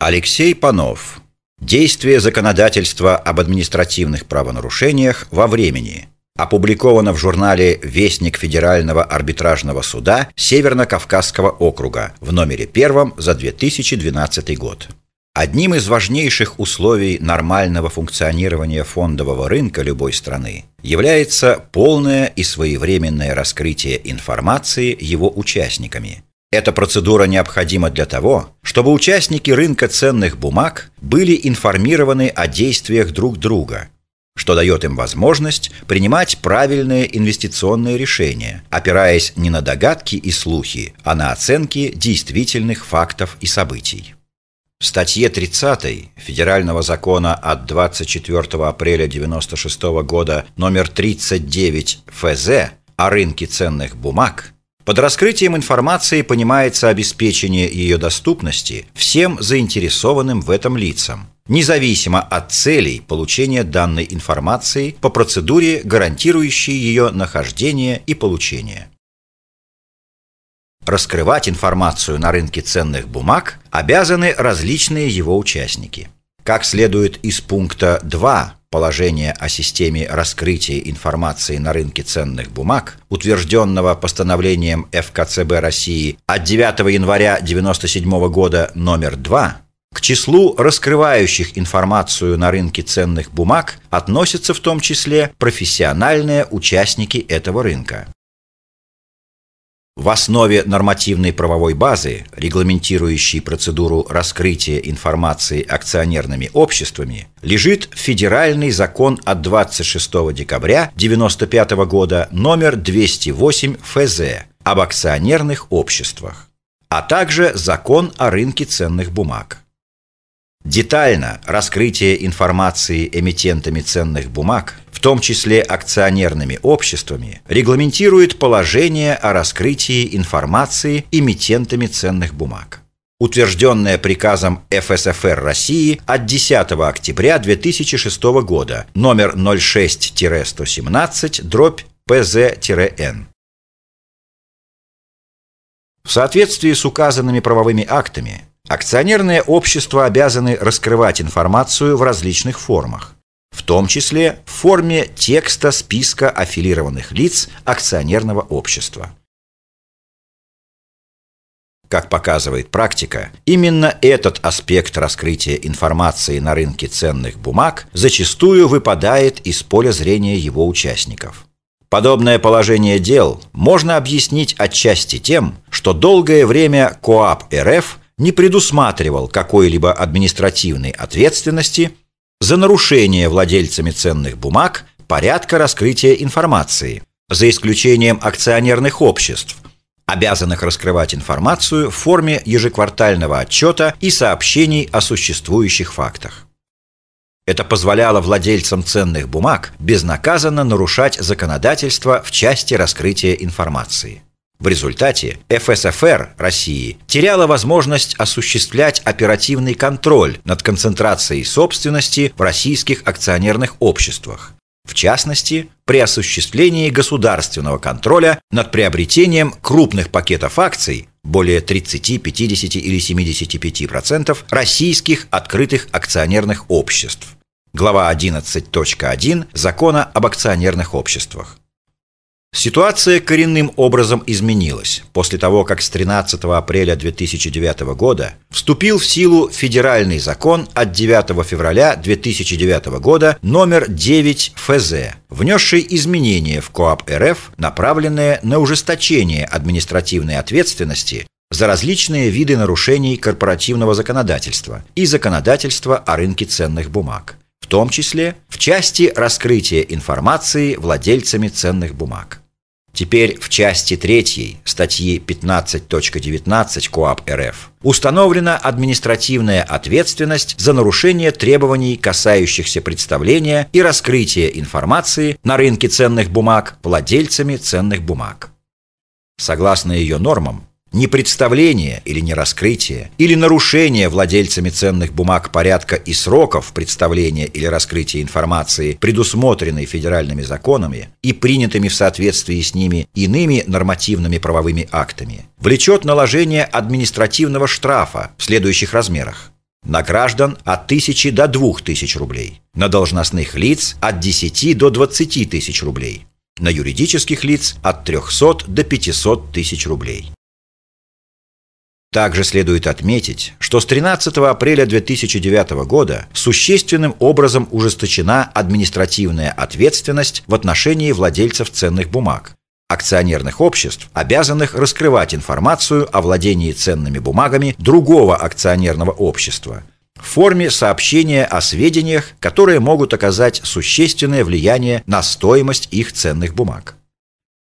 Алексей Панов. Действие законодательства об административных правонарушениях во времени. Опубликовано в журнале «Вестник Федерального арбитражного суда Северно-Кавказского округа» в номере первом за 2012 год. Одним из важнейших условий нормального функционирования фондового рынка любой страны является полное и своевременное раскрытие информации его участниками – эта процедура необходима для того, чтобы участники рынка ценных бумаг были информированы о действиях друг друга, что дает им возможность принимать правильные инвестиционные решения, опираясь не на догадки и слухи, а на оценки действительных фактов и событий. В статье 30 Федерального закона от 24 апреля 1996 года номер 39 ФЗ о рынке ценных бумаг – под раскрытием информации понимается обеспечение ее доступности всем заинтересованным в этом лицам, независимо от целей получения данной информации по процедуре, гарантирующей ее нахождение и получение. Раскрывать информацию на рынке ценных бумаг обязаны различные его участники. Как следует из пункта 2 положения о системе раскрытия информации на рынке ценных бумаг, утвержденного постановлением ФКЦБ России от 9 января 1997 года номер 2, к числу раскрывающих информацию на рынке ценных бумаг относятся в том числе профессиональные участники этого рынка. В основе нормативной правовой базы, регламентирующей процедуру раскрытия информации акционерными обществами, лежит Федеральный закон от 26 декабря 1995 года номер 208 ФЗ об акционерных обществах, а также закон о рынке ценных бумаг. Детально раскрытие информации эмитентами ценных бумаг, в том числе акционерными обществами, регламентирует положение о раскрытии информации эмитентами ценных бумаг утвержденное приказом ФСФР России от 10 октября 2006 года, номер 06-117, дробь ПЗ-Н. В соответствии с указанными правовыми актами, Акционерные общества обязаны раскрывать информацию в различных формах, в том числе в форме текста списка аффилированных лиц акционерного общества. Как показывает практика, именно этот аспект раскрытия информации на рынке ценных бумаг зачастую выпадает из поля зрения его участников. Подобное положение дел можно объяснить отчасти тем, что долгое время КОАП РФ не предусматривал какой-либо административной ответственности за нарушение владельцами ценных бумаг порядка раскрытия информации, за исключением акционерных обществ, обязанных раскрывать информацию в форме ежеквартального отчета и сообщений о существующих фактах. Это позволяло владельцам ценных бумаг безнаказанно нарушать законодательство в части раскрытия информации. В результате ФСФР России теряла возможность осуществлять оперативный контроль над концентрацией собственности в российских акционерных обществах, в частности, при осуществлении государственного контроля над приобретением крупных пакетов акций более 30, 50 или 75% российских открытых акционерных обществ. Глава 11.1 Закона об акционерных обществах. Ситуация коренным образом изменилась после того, как с 13 апреля 2009 года вступил в силу федеральный закон от 9 февраля 2009 года номер 9 ФЗ, внесший изменения в КОАП РФ, направленные на ужесточение административной ответственности за различные виды нарушений корпоративного законодательства и законодательства о рынке ценных бумаг в том числе в части раскрытия информации владельцами ценных бумаг. Теперь в части 3 статьи 15.19 КоАП РФ установлена административная ответственность за нарушение требований, касающихся представления и раскрытия информации на рынке ценных бумаг владельцами ценных бумаг. Согласно ее нормам, Непредставление или нераскрытие, или нарушение владельцами ценных бумаг порядка и сроков представления или раскрытия информации, предусмотренной федеральными законами и принятыми в соответствии с ними иными нормативными правовыми актами, влечет наложение административного штрафа в следующих размерах. на граждан от 1000 до 2000 рублей, на должностных лиц от 10 до 20 тысяч рублей, на юридических лиц от 300 до 500 тысяч рублей. Также следует отметить, что с 13 апреля 2009 года существенным образом ужесточена административная ответственность в отношении владельцев ценных бумаг, акционерных обществ, обязанных раскрывать информацию о владении ценными бумагами другого акционерного общества в форме сообщения о сведениях, которые могут оказать существенное влияние на стоимость их ценных бумаг.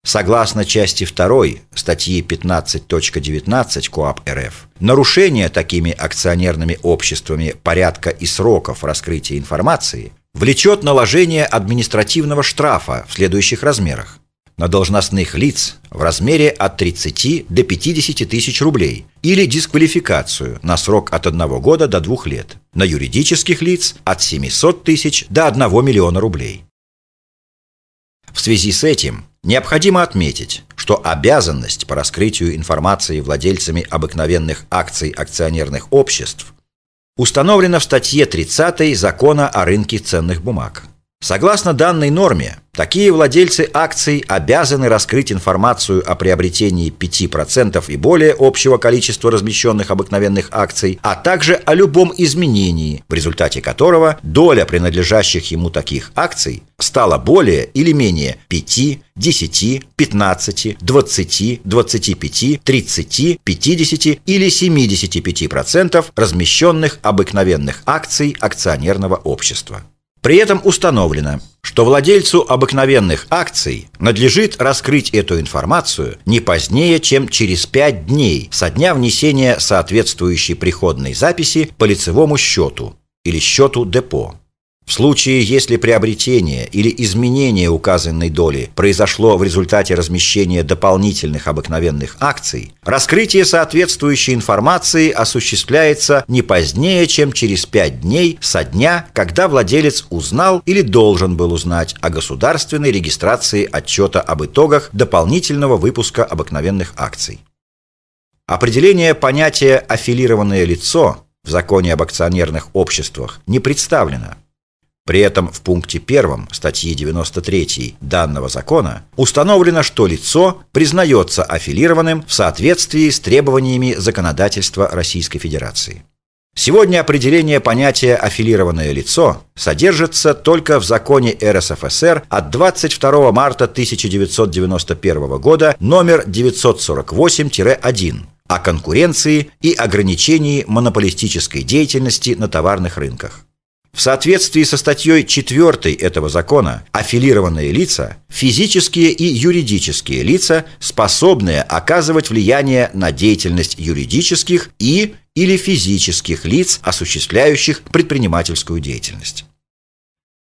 Согласно части 2 статьи 15.19 КоАП РФ, нарушение такими акционерными обществами порядка и сроков раскрытия информации влечет наложение административного штрафа в следующих размерах. На должностных лиц в размере от 30 до 50 тысяч рублей или дисквалификацию на срок от 1 года до 2 лет. На юридических лиц от 700 тысяч до 1 миллиона рублей. В связи с этим необходимо отметить, что обязанность по раскрытию информации владельцами обыкновенных акций акционерных обществ установлена в статье 30 Закона о рынке ценных бумаг. Согласно данной норме, такие владельцы акций обязаны раскрыть информацию о приобретении 5% и более общего количества размещенных обыкновенных акций, а также о любом изменении, в результате которого доля принадлежащих ему таких акций стала более или менее 5, 10, 15, 20, 25, 30, 50 или 75% размещенных обыкновенных акций акционерного общества. При этом установлено, что владельцу обыкновенных акций надлежит раскрыть эту информацию не позднее, чем через 5 дней со дня внесения соответствующей приходной записи по лицевому счету или счету депо. В случае, если приобретение или изменение указанной доли произошло в результате размещения дополнительных обыкновенных акций, раскрытие соответствующей информации осуществляется не позднее, чем через 5 дней со дня, когда владелец узнал или должен был узнать о государственной регистрации отчета об итогах дополнительного выпуска обыкновенных акций. Определение понятия «аффилированное лицо» в законе об акционерных обществах не представлено. При этом в пункте 1 статьи 93 данного закона установлено, что лицо признается аффилированным в соответствии с требованиями законодательства Российской Федерации. Сегодня определение понятия «аффилированное лицо» содержится только в законе РСФСР от 22 марта 1991 года номер 948-1 о конкуренции и ограничении монополистической деятельности на товарных рынках. В соответствии со статьей 4 этого закона, аффилированные лица – физические и юридические лица, способные оказывать влияние на деятельность юридических и или физических лиц, осуществляющих предпринимательскую деятельность.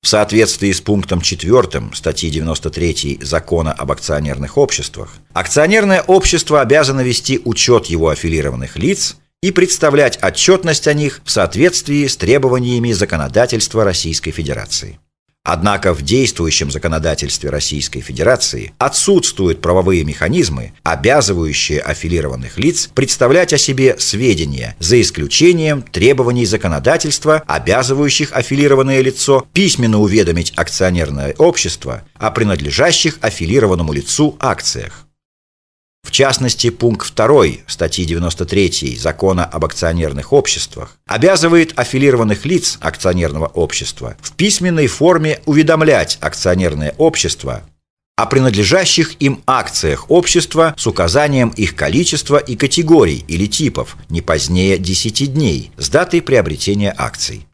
В соответствии с пунктом 4 статьи 93 Закона об акционерных обществах, акционерное общество обязано вести учет его аффилированных лиц – и представлять отчетность о них в соответствии с требованиями законодательства Российской Федерации. Однако в действующем законодательстве Российской Федерации отсутствуют правовые механизмы, обязывающие аффилированных лиц представлять о себе сведения, за исключением требований законодательства, обязывающих аффилированное лицо письменно уведомить акционерное общество о принадлежащих аффилированному лицу акциях. В частности, пункт 2 статьи 93 Закона об акционерных обществах обязывает аффилированных лиц акционерного общества в письменной форме уведомлять акционерное общество о принадлежащих им акциях общества с указанием их количества и категорий или типов не позднее 10 дней с датой приобретения акций.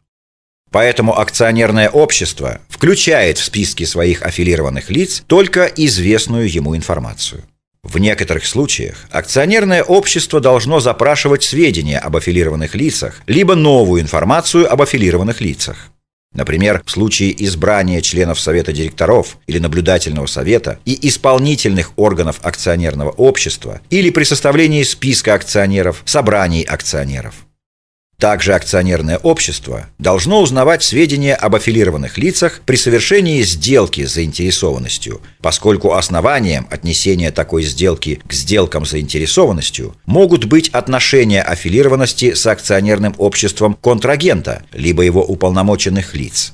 Поэтому акционерное общество включает в списки своих аффилированных лиц только известную ему информацию. В некоторых случаях акционерное общество должно запрашивать сведения об аффилированных лицах, либо новую информацию об аффилированных лицах. Например, в случае избрания членов Совета директоров или наблюдательного совета и исполнительных органов акционерного общества или при составлении списка акционеров, собраний акционеров. Также акционерное общество должно узнавать сведения об аффилированных лицах при совершении сделки с заинтересованностью, поскольку основанием отнесения такой сделки к сделкам с заинтересованностью могут быть отношения аффилированности с акционерным обществом контрагента, либо его уполномоченных лиц.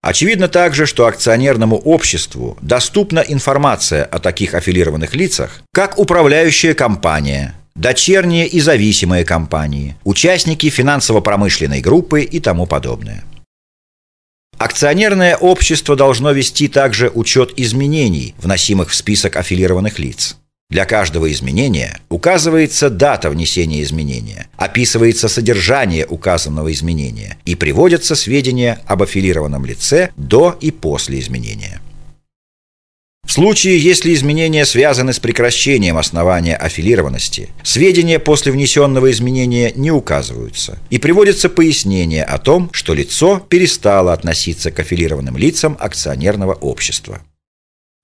Очевидно также, что акционерному обществу доступна информация о таких аффилированных лицах, как управляющая компания, дочерние и зависимые компании, участники финансово-промышленной группы и тому подобное. Акционерное общество должно вести также учет изменений, вносимых в список аффилированных лиц. Для каждого изменения указывается дата внесения изменения, описывается содержание указанного изменения и приводятся сведения об аффилированном лице до и после изменения. В случае, если изменения связаны с прекращением основания аффилированности, сведения после внесенного изменения не указываются, и приводится пояснение о том, что лицо перестало относиться к аффилированным лицам акционерного общества.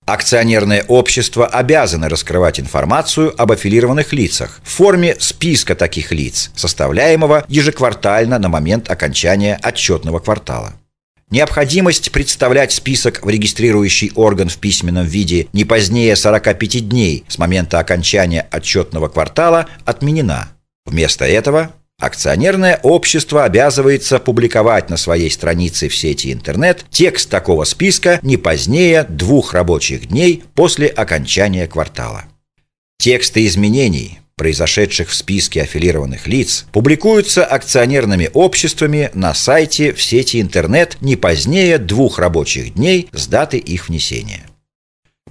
Акционерное общество обязано раскрывать информацию об аффилированных лицах в форме списка таких лиц, составляемого ежеквартально на момент окончания отчетного квартала. Необходимость представлять список в регистрирующий орган в письменном виде не позднее 45 дней с момента окончания отчетного квартала отменена. Вместо этого акционерное общество обязывается публиковать на своей странице в сети интернет текст такого списка не позднее двух рабочих дней после окончания квартала. Тексты изменений, произошедших в списке аффилированных лиц, публикуются акционерными обществами на сайте в сети интернет не позднее двух рабочих дней с даты их внесения.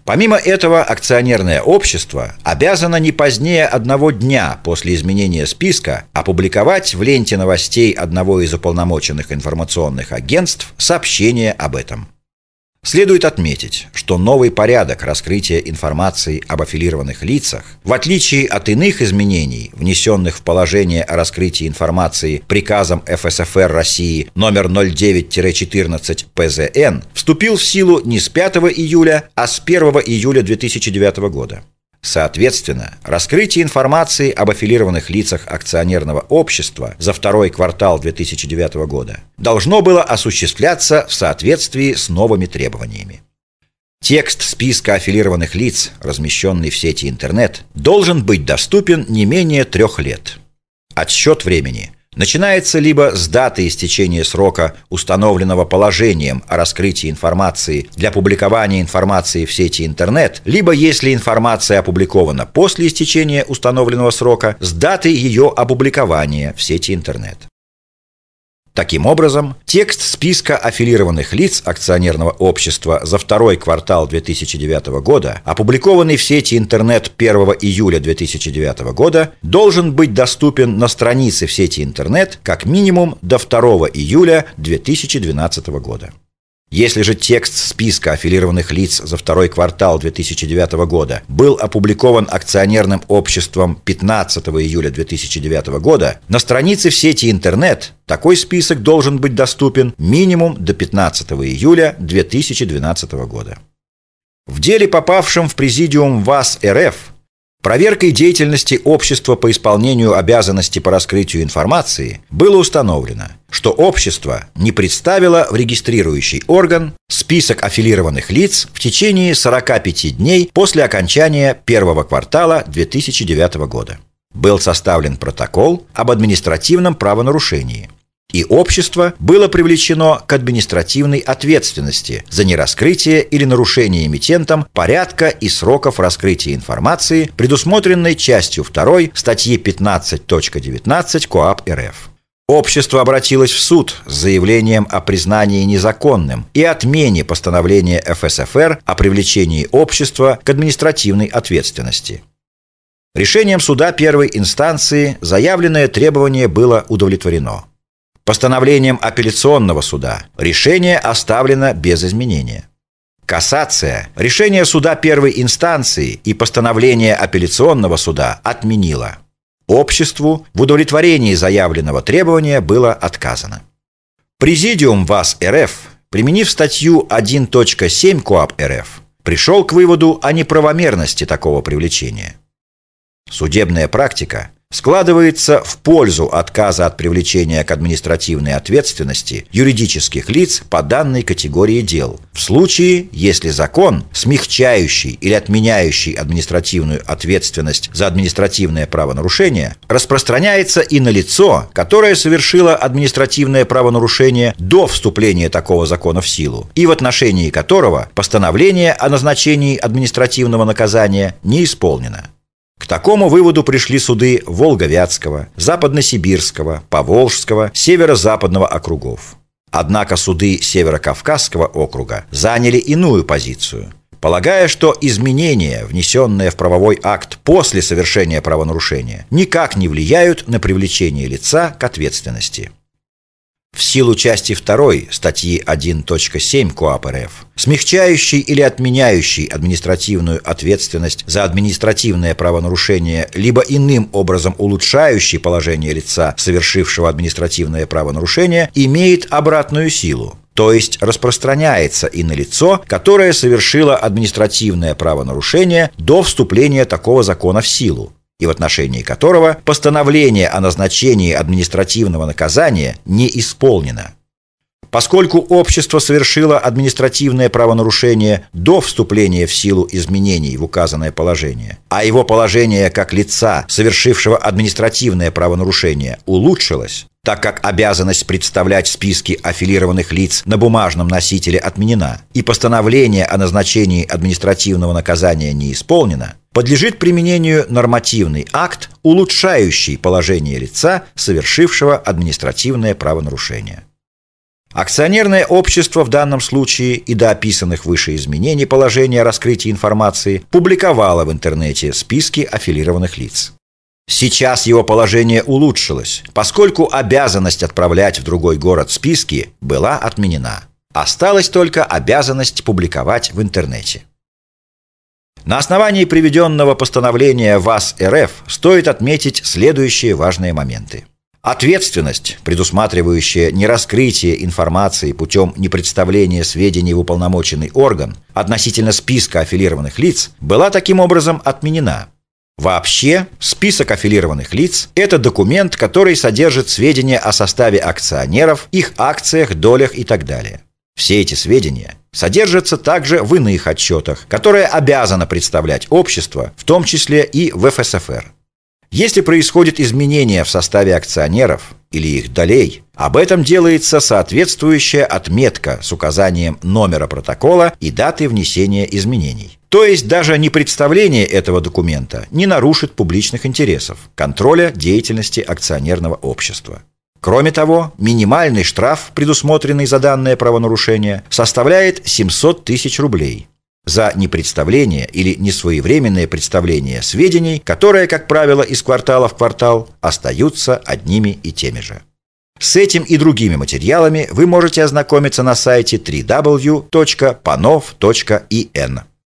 Помимо этого, акционерное общество обязано не позднее одного дня после изменения списка опубликовать в ленте новостей одного из уполномоченных информационных агентств сообщение об этом. Следует отметить, что новый порядок раскрытия информации об аффилированных лицах, в отличие от иных изменений, внесенных в положение о раскрытии информации приказом ФСФР России номер 09-14 ПЗН, вступил в силу не с 5 июля, а с 1 июля 2009 года. Соответственно, раскрытие информации об аффилированных лицах акционерного общества за второй квартал 2009 года должно было осуществляться в соответствии с новыми требованиями. Текст списка аффилированных лиц, размещенный в сети интернет, должен быть доступен не менее трех лет. Отсчет времени начинается либо с даты истечения срока, установленного положением о раскрытии информации для публикования информации в сети интернет, либо если информация опубликована после истечения установленного срока, с даты ее опубликования в сети интернет. Таким образом, текст списка аффилированных лиц акционерного общества за второй квартал 2009 года, опубликованный в сети интернет 1 июля 2009 года, должен быть доступен на странице в сети интернет как минимум до 2 июля 2012 года. Если же текст списка аффилированных лиц за второй квартал 2009 года был опубликован акционерным обществом 15 июля 2009 года, на странице в сети интернет такой список должен быть доступен минимум до 15 июля 2012 года. В деле, попавшем в президиум ВАС РФ, Проверкой деятельности общества по исполнению обязанностей по раскрытию информации было установлено, что общество не представило в регистрирующий орган список аффилированных лиц в течение 45 дней после окончания первого квартала 2009 года. Был составлен протокол об административном правонарушении – и общество было привлечено к административной ответственности за нераскрытие или нарушение эмитентом порядка и сроков раскрытия информации, предусмотренной частью 2 статьи 15.19 КоАП РФ. Общество обратилось в суд с заявлением о признании незаконным и отмене постановления ФСФР о привлечении общества к административной ответственности. Решением суда первой инстанции заявленное требование было удовлетворено. Постановлением апелляционного суда решение оставлено без изменения. Кассация решение суда первой инстанции и постановление апелляционного суда отменила. Обществу в удовлетворении заявленного требования было отказано. Президиум ВАС РФ, применив статью 1.7 КоАП РФ, пришел к выводу о неправомерности такого привлечения. Судебная практика складывается в пользу отказа от привлечения к административной ответственности юридических лиц по данной категории дел, в случае, если закон, смягчающий или отменяющий административную ответственность за административное правонарушение, распространяется и на лицо, которое совершило административное правонарушение до вступления такого закона в силу, и в отношении которого постановление о назначении административного наказания не исполнено. К такому выводу пришли суды Волговятского, Западносибирского, Поволжского, Северо-Западного округов. Однако суды Северо-Кавказского округа заняли иную позицию, полагая, что изменения, внесенные в правовой акт после совершения правонарушения, никак не влияют на привлечение лица к ответственности в силу части 2 статьи 1.7 КоАП РФ, смягчающий или отменяющий административную ответственность за административное правонарушение, либо иным образом улучшающий положение лица, совершившего административное правонарушение, имеет обратную силу, то есть распространяется и на лицо, которое совершило административное правонарушение до вступления такого закона в силу, и в отношении которого постановление о назначении административного наказания не исполнено. Поскольку общество совершило административное правонарушение до вступления в силу изменений в указанное положение, а его положение как лица, совершившего административное правонарушение, улучшилось, так как обязанность представлять списки аффилированных лиц на бумажном носителе отменена и постановление о назначении административного наказания не исполнено, подлежит применению нормативный акт, улучшающий положение лица, совершившего административное правонарушение. Акционерное общество в данном случае и до описанных выше изменений положения о раскрытии информации публиковало в интернете списки аффилированных лиц. Сейчас его положение улучшилось, поскольку обязанность отправлять в другой город списки была отменена. Осталась только обязанность публиковать в интернете. На основании приведенного постановления ВАС РФ стоит отметить следующие важные моменты. Ответственность, предусматривающая нераскрытие информации путем непредставления сведений в уполномоченный орган относительно списка аффилированных лиц, была таким образом отменена – Вообще, список аффилированных лиц – это документ, который содержит сведения о составе акционеров, их акциях, долях и так далее. Все эти сведения содержатся также в иных отчетах, которые обязано представлять общество, в том числе и в ФСФР. Если происходит изменение в составе акционеров или их долей, об этом делается соответствующая отметка с указанием номера протокола и даты внесения изменений. То есть даже не представление этого документа не нарушит публичных интересов, контроля деятельности акционерного общества. Кроме того, минимальный штраф, предусмотренный за данное правонарушение, составляет 700 тысяч рублей за непредставление или несвоевременное представление сведений, которые, как правило, из квартала в квартал остаются одними и теми же. С этим и другими материалами вы можете ознакомиться на сайте www.panov.in.